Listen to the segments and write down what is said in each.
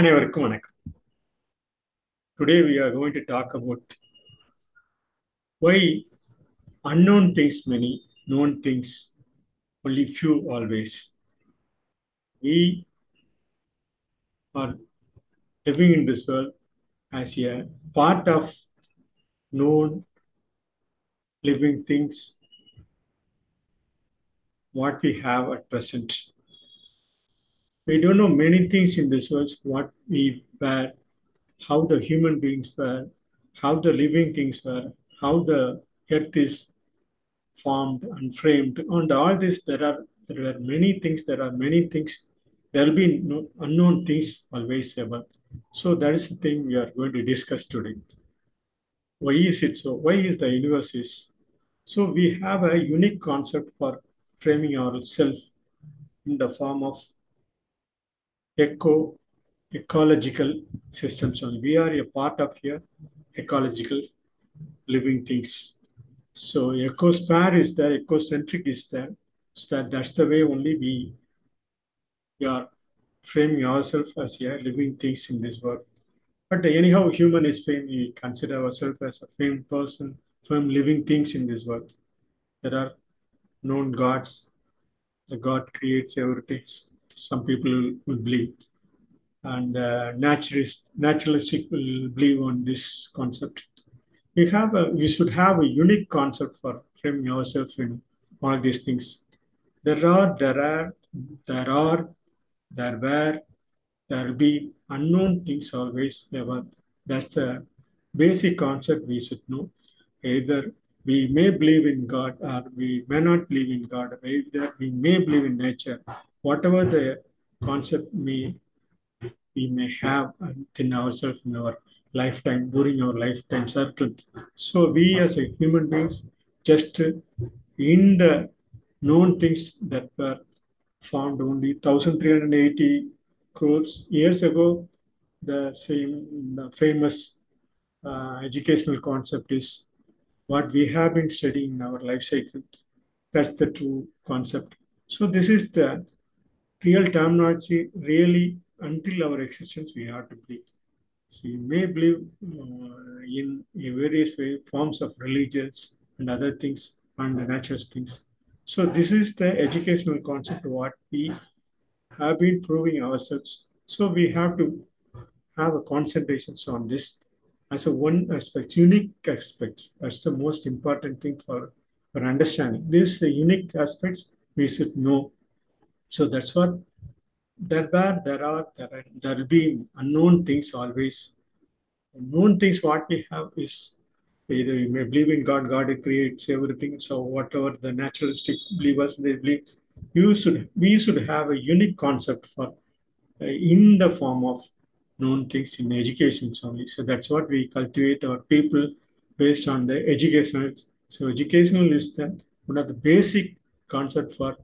அனைவருக்கும் வணக்கம் today we are going to talk about why unknown things many known things only few always we are living in this world as a part of known living things what we have at present we don't know many things in this world what we were how the human beings were how the living things were how the earth is formed and framed and all this there are there are many things there are many things. There will be no, unknown things always ever. So that is the thing we are going to discuss today. Why is it so? Why is the universe is? So we have a unique concept for framing ourselves in the form of eco ecological systems only. We are a part of here ecological living things. So ecosphere is there, ecocentric is there. So that, that's the way only we, are framing ourselves as a living things in this world. But anyhow, human is framed, we consider ourselves as a framed person, firm living things in this world. There are known gods. The God creates everything. Some people will, believe and uh, naturalist, naturalistic will believe on this concept. We have a, we should have a unique concept for framing ourselves in all these things. There are, there are, there are, there were, there will be unknown things always ever. That's the basic concept we should know. Either we may believe in God or we may not believe in God. Either we may believe in nature. Whatever the concept may we may have within ourselves in our lifetime, during our lifetime circle. So we as a human beings, just in the known things that were found only 1380 crores years ago, the same the famous uh, educational concept is what we have been studying in our life cycle. That's the true concept. So this is the real terminology really until our existence we have to believe. So you may believe uh, in, in various way, forms of religions and other things and the natural things. So this is the educational concept what we have been proving ourselves. So we have to have a concentration on this as a one aspect, unique aspects. That's the most important thing for, for understanding. These the unique aspects we should know. So that's what there were, there are, there there will be unknown things always. Known things, what we have is either you may believe in God, God creates everything. So whatever the naturalistic believers they believe, you should we should have a unique concept for uh, in the form of known things in education only. So that's what we cultivate our people based on the educational. So educational is the one of the basic concept for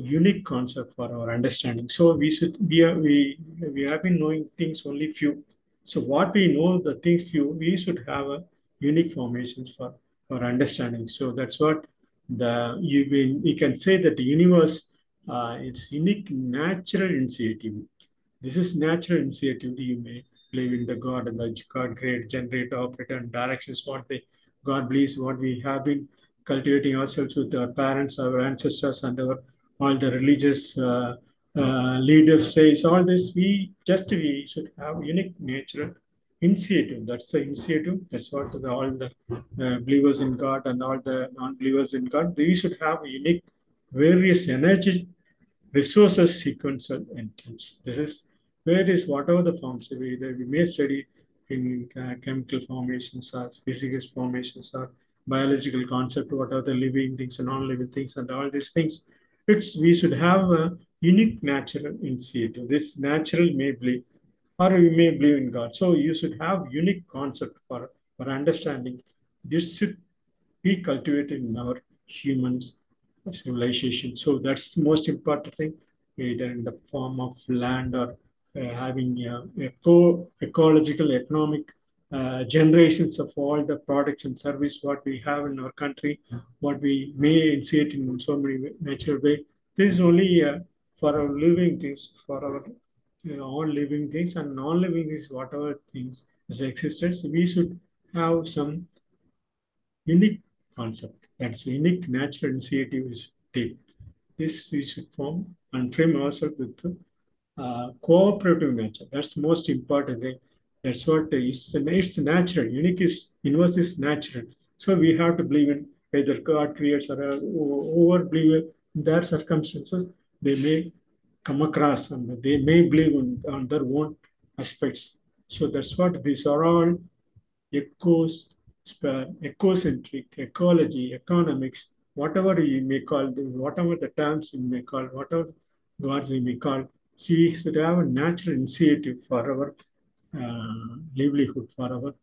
unique concept for our understanding. So we should we are, we we have been knowing things only few. So what we know the things few, we should have a unique formations for our understanding. So that's what the you we, we can say that the universe uh, it's unique natural initiative. This is natural initiative. You may believe in the God and the God create, generate, operate, and directions what they God believes what we have been cultivating ourselves with our parents, our ancestors, and our all the religious uh, uh, leaders. Says all this we just we should have unique natural initiative. That's the initiative. That's what the, all the uh, believers in god and all the non-believers in god we should have unique various energy resources sequential entrance this is where is whatever the forms we, either we may study in uh, chemical formations or physics formations or biological concept what are the living things and non-living things and all these things it's we should have a unique natural initiative. This natural may believe, or we may believe in God. So you should have unique concept for, for understanding. This should be cultivated in our humans civilization. So that's the most important thing, either in the form of land or uh, having uh, eco ecological economic uh, generations of all the products and service what we have in our country, what we may see it in so many natural way. This is only uh, for our living things, for our uh, all living things and non-living things, whatever things is existed, we should have some unique concept. That's unique natural initiative we should take. This we should form and frame ourselves with uh, cooperative nature. That's most important thing. That's what is it's natural. Unique is universe is natural. So we have to believe in either God creates or uh, over believe in their circumstances. They may come across and they may believe in, on their own aspects. So that's what these are all ecos, ecocentric, ecology, economics, whatever you may call, whatever the terms you may call, whatever words we may call, she should have a natural initiative for our uh, livelihood, for our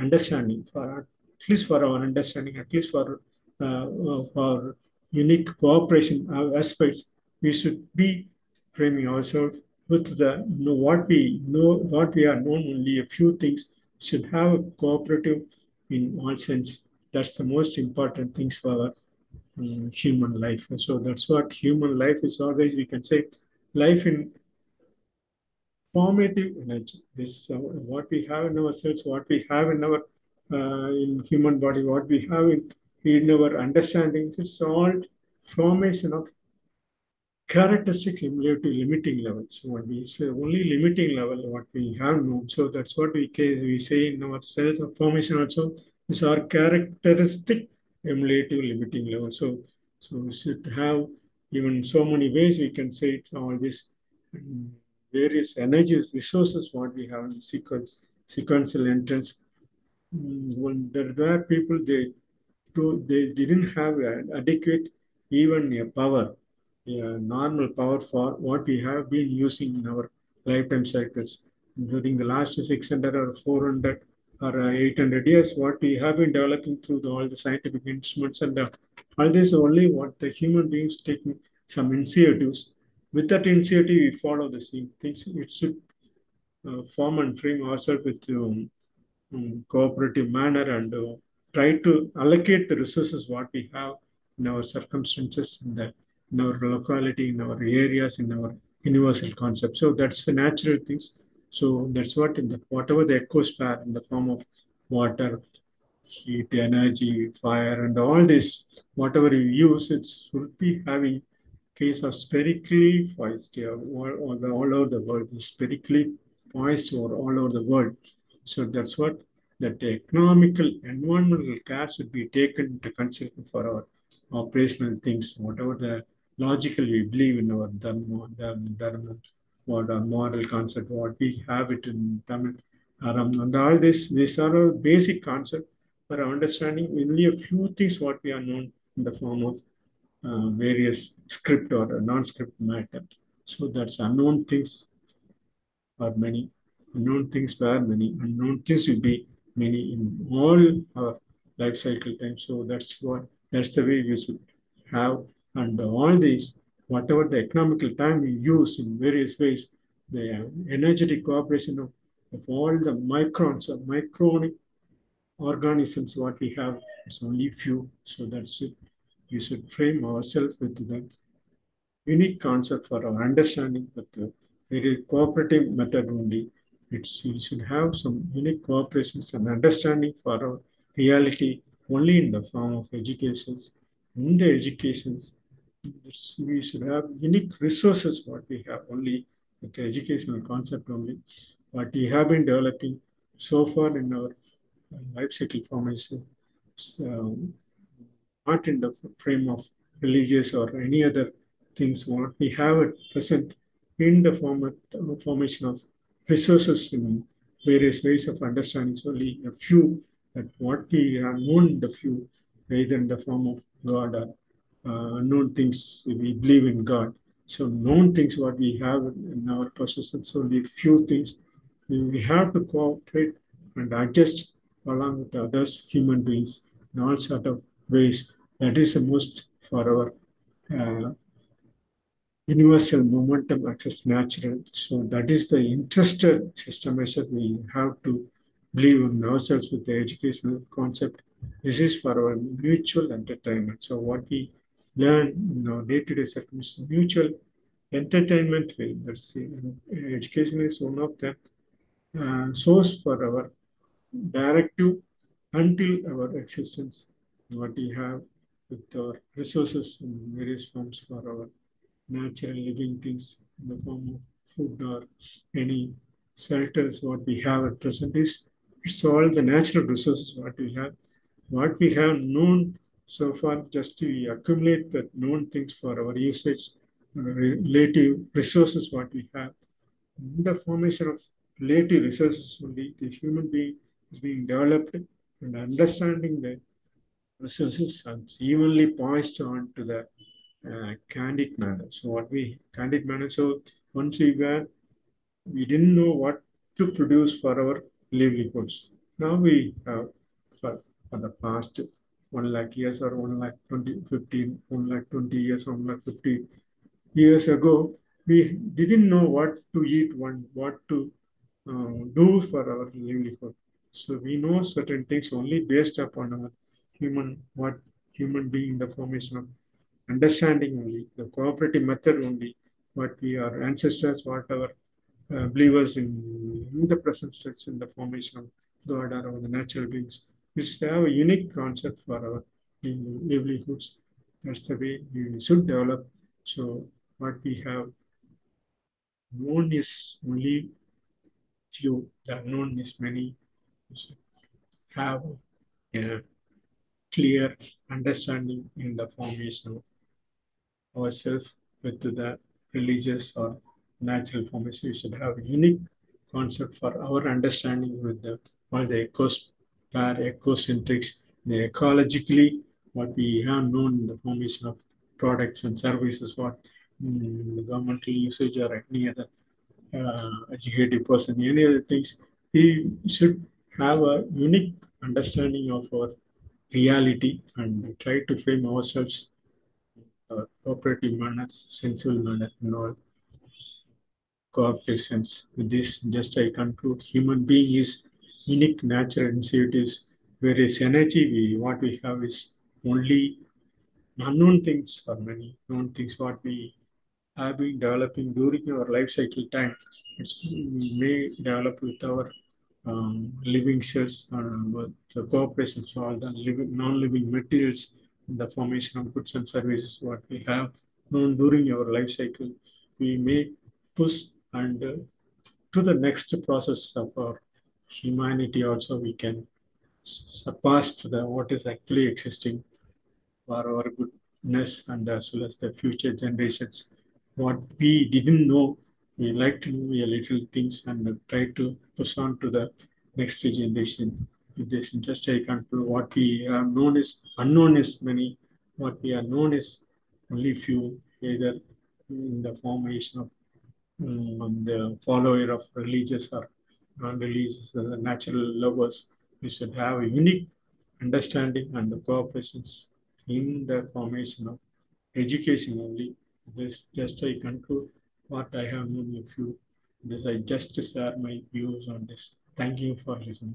understanding, for at least for our understanding, at least for uh, for unique cooperation aspects, we should be framing ourselves with the you know, what we know, what we are known only a few things should have a cooperative in all sense. That's the most important things for our um, human life. So that's what human life is always, we can say, life in formative energy. This uh, what we have in our cells, what we have in our uh, in human body, what we have in, in our understandings. It's all formation of characteristics similar to limiting levels. What we say only limiting level what we have known. So that's what we case we say in our cells of formation also. These are characteristic emulative limiting level. So so we should have even so many ways we can say it's all this um, various energies, resources what we have in sequence, sequential entrance. Um, when there were people they they didn't have adequate even a power a normal power for what we have been using in our lifetime cycles. During the last 600 or 400 or uh, 800 years, what we have been developing through the, all the scientific instruments and uh, all this only what the human beings taking some initiatives. With that initiative, we follow the same things. It should uh, form and frame ourselves with um, um, cooperative manner and uh, try to allocate the resources what we have in our circumstances in that in our locality, in our areas, in our universal concept. So that's the natural things. So that's what in the whatever the ecosphere in the form of water, heat, energy, fire, and all this, whatever you use, it should be having case of spherically poised all, all, all over the world, spherically poised or all over the world. So that's what that economical environmental care should be taken into consideration for our operational things, whatever the logical we believe in our dharma, dharma what our moral concept, what we have it in Tamil. Aram, and all this, these are a basic concept for understanding only a few things what we are known in the form of uh, various script or non-script matter. So that's unknown things are many. Unknown things were many. Unknown things will be many in all our life cycle time. So that's what that's the way we should have and all these, whatever the economical time we use in various ways, the energetic cooperation of, of all the microns or micronic organisms what we have is only few. So that's it. We should frame ourselves with the unique concept for our understanding, but the very cooperative method only. It's, we should have some unique cooperations and understanding for our reality only in the form of educations. In the educations, we should have unique resources what we have only with the educational concept only what we have been developing so far in our life cycle formation not in the frame of religious or any other things what we have at present in the format, formation of resources in various ways of understanding it's only a few that what we have known the few either in the form of God or uh, known things, we believe in God. So known things what we have in our possession, so only few things. We have to cooperate and adjust along with others, human beings, in all sort of ways. That is the most for our uh, universal momentum access natural. So that is the interested system that we have to believe in ourselves with the educational concept. This is for our mutual entertainment. So what we learn in our day-to-day circumstances, mutual entertainment way. See, education is one of the uh, source for our directive until our existence. What we have with our resources in various forms for our natural living things in the form of food or any shelters. What we have at present is it's all the natural resources what we have. What we have known so far, just to accumulate the known things for our usage, relative resources what we have. In the formation of relative resources only, the human being is being developed and understanding the resources and evenly poised on to the uh, candid manner. So what we candid manner. So once we were, we didn't know what to produce for our livelihoods. Now we have for, for the past one lakh years or one lakh 20, 15, one lakh 20 years, one lakh 50 years ago, we didn't know what to eat, one, what to uh, do for our livelihood. So we know certain things only based upon our human, what human being, the formation of understanding only, the cooperative method only, what we are ancestors, whatever uh, believers in, in the present stage in the formation of God or the natural beings, we should have a unique concept for our livelihoods. That's the way we should develop. So what we have known is only few, the unknown is many. We should have a clear understanding in the formation of ourselves with the religious or natural formation. We should have a unique concept for our understanding with the all the ecos, ecocentrics, the ecologically what we have known in the formation of products and services, what mm, the governmental usage or any other uh, educated person, any other things, we should have a unique understanding of our reality and try to frame ourselves uh, cooperative manner, sensible manner, and all cooperative sense. With this, just I conclude, human being is unique natural initiatives, whereas energy, we what we have is only unknown things or many known things what we have been developing during our life cycle time. It's, we may develop with our um, living cells, uh, with the cooperation of all the living, non-living materials the formation of goods and services what we have known during our life cycle, we may push and uh, to the next process of our humanity also we can surpass to the what is actually existing for our goodness and as well as the future generations. What we didn't know, we like to know a little things and try to push on to the next generation with this interest I control. What we have known is unknown is many. What we are known is only few, either in the formation of um, the follower of religious or non-religious, uh, natural lovers. We should have a unique understanding and the cooperations in the formation of education only. This just I conclude what I have known of you. This I just share my views on this. Thank you for listening.